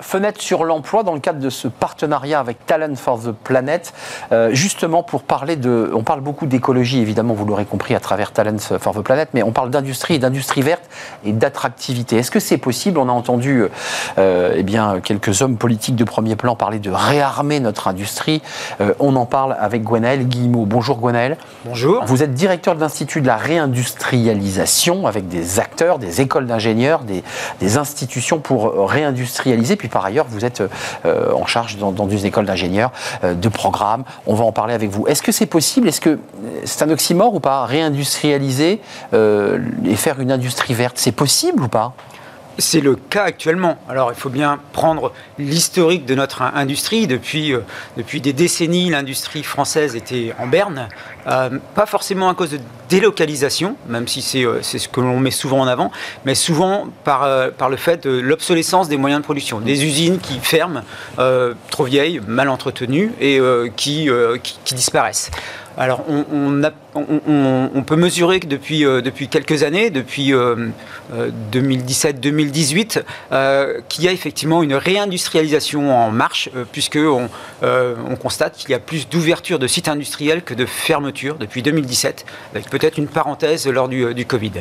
fenêtre sur l'emploi dans le cadre de ce partenariat avec Talent for the Planet, euh, justement pour parler de. On parle beaucoup d'écologie, évidemment, vous l'aurez compris à travers Talent for the Planet, mais on parle d'industrie et d'industrie verte et d'attractivité. Est-ce que c'est possible? On a entendu euh, eh bien, quelques hommes politiques de premier plan parler de réarmer notre industrie. Euh, on en parle avec Gwenaël Guillemot. Bonjour Gwenaël. Bonjour. Vous êtes directeur de l'Institut de la réindustrialisation avec des acteurs, des écoles d'ingénieurs, des, des institutions pour réindustrialiser. Puis par ailleurs, vous êtes euh, en charge dans, une école d'ingénieurs euh, de programmes. On va en parler avec vous. Est-ce que c'est possible? Est-ce que euh, c'est un oxymore ou pas? Réindustrialiser euh, et faire une industrie verte, c'est possible ou pas? C'est le cas actuellement. Alors il faut bien prendre l'historique de notre industrie. Depuis, euh, depuis des décennies, l'industrie française était en berne. Euh, pas forcément à cause de délocalisation, même si c'est euh, c'est ce que l'on met souvent en avant, mais souvent par, par le fait de l'obsolescence des moyens de production. Des usines qui ferment, trop vieilles, mal entretenues, et qui, qui, qui disparaissent. Alors, on, on, a- on- peut mesurer que depuis, euh, quelques années, depuis euh, euh, 2017-2018, euh, qu'il y a effectivement une réindustrialisation en marche, puisque on, on constate qu'il y a plus d'ouverture de sites industriels que de fermetures depuis 2017, avec peut-être une parenthèse lors du, Covid.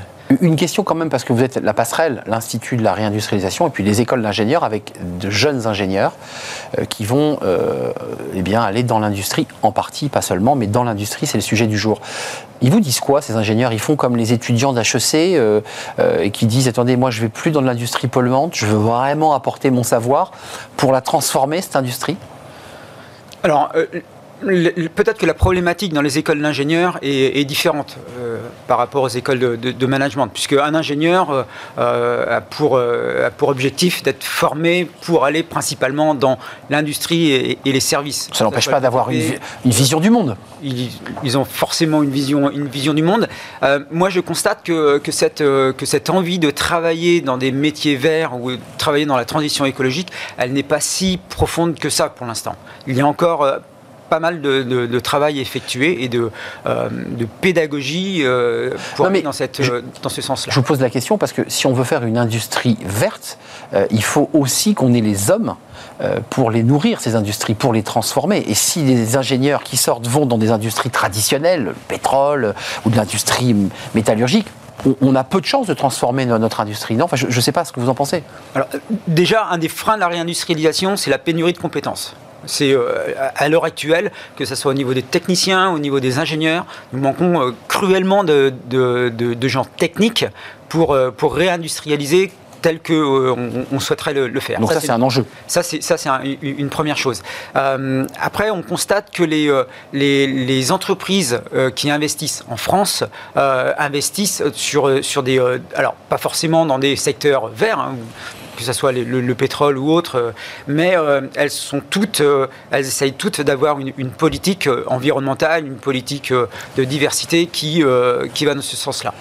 Une question quand même, parce que vous êtes la passerelle, l'Institut de la réindustrialisation, et puis les écoles d'ingénieurs avec de jeunes ingénieurs qui vont eh aller dans l'industrie, en partie, pas seulement, mais dans l'industrie, c'est le sujet du jour. Ils vous disent quoi, ces ingénieurs? Ils font comme les étudiants d'HEC euh, euh, et qui disent Attendez, moi, je vais plus dans l'industrie polluante, je veux vraiment apporter mon savoir pour la transformer, cette industrie? Alors, euh, peut-être que la problématique dans les écoles d'ingénieurs est, est différente euh, par rapport aux écoles de, de- de management, puisque un ingénieur euh, euh, a, pour, euh, a pour objectif d'être formé pour aller principalement dans l'industrie et, et les services. Ça n'empêche pas d'avoir une, vision du monde. ils, ils ont forcément une vision, une vision du monde. Moi, je constate que, que, cette, que cette envie de travailler dans des métiers verts ou de travailler dans la transition écologique, elle n'est pas si profonde que ça pour l'instant. Il y a encore pas mal de, de- de travail effectué et de, euh, de pédagogie euh, pour Non, aller mais dans, cette, je- euh, dans ce sens-là. Je vous pose la question parce que si on veut faire une industrie verte, il faut aussi qu'on ait les hommes pour les nourrir, ces industries, pour les transformer. Et si les ingénieurs qui sortent vont dans des industries traditionnelles, le pétrole ou de l'industrie métallurgique, on, a peu de chances de transformer no- notre industrie. Non, enfin, je ne sais pas ce que vous en pensez. Alors, déjà, un des freins de la réindustrialisation, c'est la pénurie de compétences. C'est euh, à l'heure actuelle, que ce soit au niveau des techniciens, au niveau des ingénieurs, nous manquons euh, cruellement de, de- de- de gens techniques pour, euh, pour réindustrialiser tel que euh, on, on souhaiterait le, le faire. Donc ça, c'est un enjeu. Ça, c'est ça, c'est un- une première chose. Euh, après, on constate que les, euh, les, les entreprises qui investissent en France investissent sur, sur des... alors, pas forcément dans des secteurs verts, hein, que ce soit le, le pétrole ou autre, euh, mais euh, elles sont toutes, euh, elles essayent toutes d'avoir une, politique environnementale, une politique de diversité qui, qui va dans ce sens-là.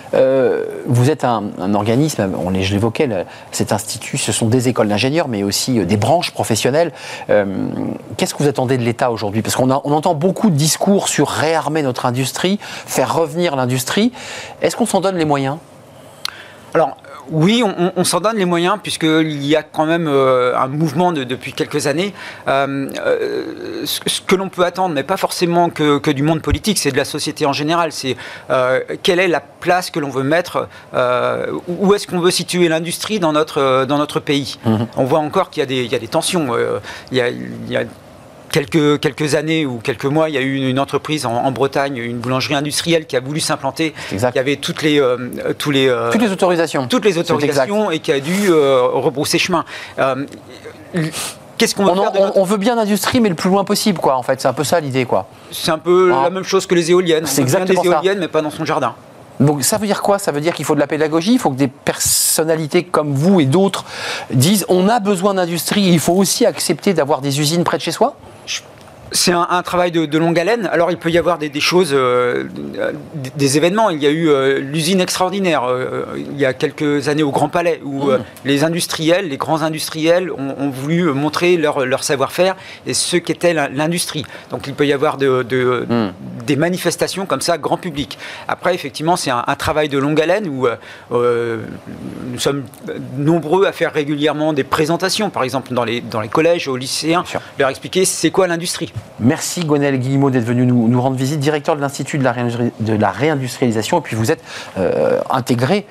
Vous êtes un, organisme, on je l'évoquais, cet institut, ce sont des écoles d'ingénieurs, mais aussi des branches professionnelles. Qu'est-ce que vous attendez de l'État aujourd'hui? Parce qu'on entend beaucoup de discours sur réarmer notre industrie, faire revenir l'industrie. Est-ce qu'on s'en donne les moyens? Alors, euh, oui, on, s'en donne les moyens, puisqu'il y a quand même euh, un mouvement de- depuis quelques années. Euh, euh, ce, ce que l'on peut attendre, mais pas forcément que, que du monde politique, c'est de la société en général. C'est quelle est la place que l'on veut mettre, où est-ce qu'on veut situer l'industrie dans notre, dans notre pays? On voit encore qu'il y, a des- il y a des tensions. il y a- il y a quelques, quelques années ou quelques mois, il y a eu une entreprise en, en Bretagne, une boulangerie industrielle qui a voulu s'implanter. Y avait toutes les, euh, tous les, euh, Toutes les autorisations. toutes les autorisations et qui a dû euh, rebrousser chemin. Qu'est-ce qu'on va On, faire de on- notre- on veut bien l'industrie, mais le plus loin possible, quoi. En fait, c'est un peu ça l'idée, quoi. C'est un peu Ah. la même chose que les éoliennes. C'est veut bien exactement des ça. éoliennes, mais pas dans son jardin. Donc ça veut dire quoi? Ça veut dire qu'il faut de la pédagogie, il faut que des personnalités comme vous et d'autres disent on a besoin d'industrie, il faut aussi accepter d'avoir des usines près de chez soi? much. C'est un, un travail de, de longue haleine. Alors, il peut y avoir des, des choses, euh, des, des événements. Il y a eu euh, l'usine extraordinaire euh, il y a quelques années au Grand Palais, où Mmh. euh, les industriels, les grands industriels, ont, ont voulu montrer leur, leur savoir-faire et ce qu'était l'in- l'industrie. Donc, il peut y avoir de- de- Mmh. des manifestations comme ça, grand public. Après, effectivement, c'est un, travail de longue haleine où nous sommes nombreux à faire régulièrement des présentations, par exemple dans les, dans les collèges, aux lycéens, leur expliquer c'est quoi l'industrie. Merci Gonel Guillemot d'être venu nous, nous, rendre visite, directeur de l'Institut de, la réindustrialisation, et puis vous êtes intégré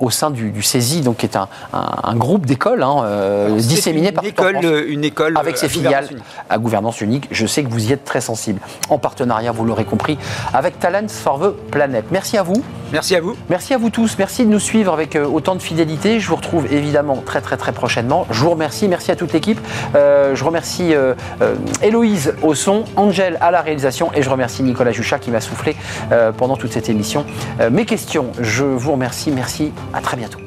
au sein du, du CESI, donc qui est un, un, groupe d'écoles hein, disséminées par école, une école avec ses filiales à gouvernance unique. Je sais que vous y êtes très sensible. En partenariat, vous l'aurez compris, avec Talents for the Planet. Merci à vous. Merci à vous. Merci à vous tous. Merci de nous suivre avec euh, autant de fidélité. Je vous retrouve évidemment très très très prochainement. Je vous remercie. Merci à toute l'équipe. Euh, je remercie euh, Héloïse au son, Angèle à la réalisation et je remercie Nicolas Juchat qui m'a soufflé pendant toute cette émission. mes questions, je vous remercie. Merci. À très bientôt.